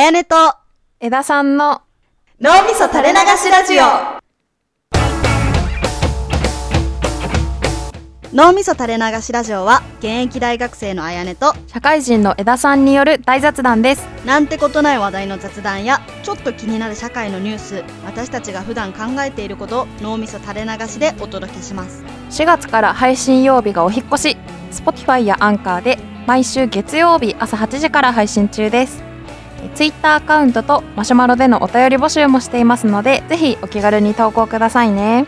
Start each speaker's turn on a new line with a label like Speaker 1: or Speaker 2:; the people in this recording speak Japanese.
Speaker 1: やねと
Speaker 2: 枝さんの
Speaker 1: 脳みそ垂れ流しラジオ。脳みそ垂れ流しラジオは現役大学生のあやねと
Speaker 2: 社会人の枝さんによる大雑談です。
Speaker 1: なんてことない話題の雑談やちょっと気になる社会のニュース私たちが普段考えていることを脳みそ垂れ流しでお届けします。
Speaker 2: 4月から配信曜日がお引っ越し。Spotify やアンカーで毎週月曜日朝8時から配信中ですツイッターアカウントとマシュマロでのお便り募集もしていますのでぜひお気軽に投稿くださいね。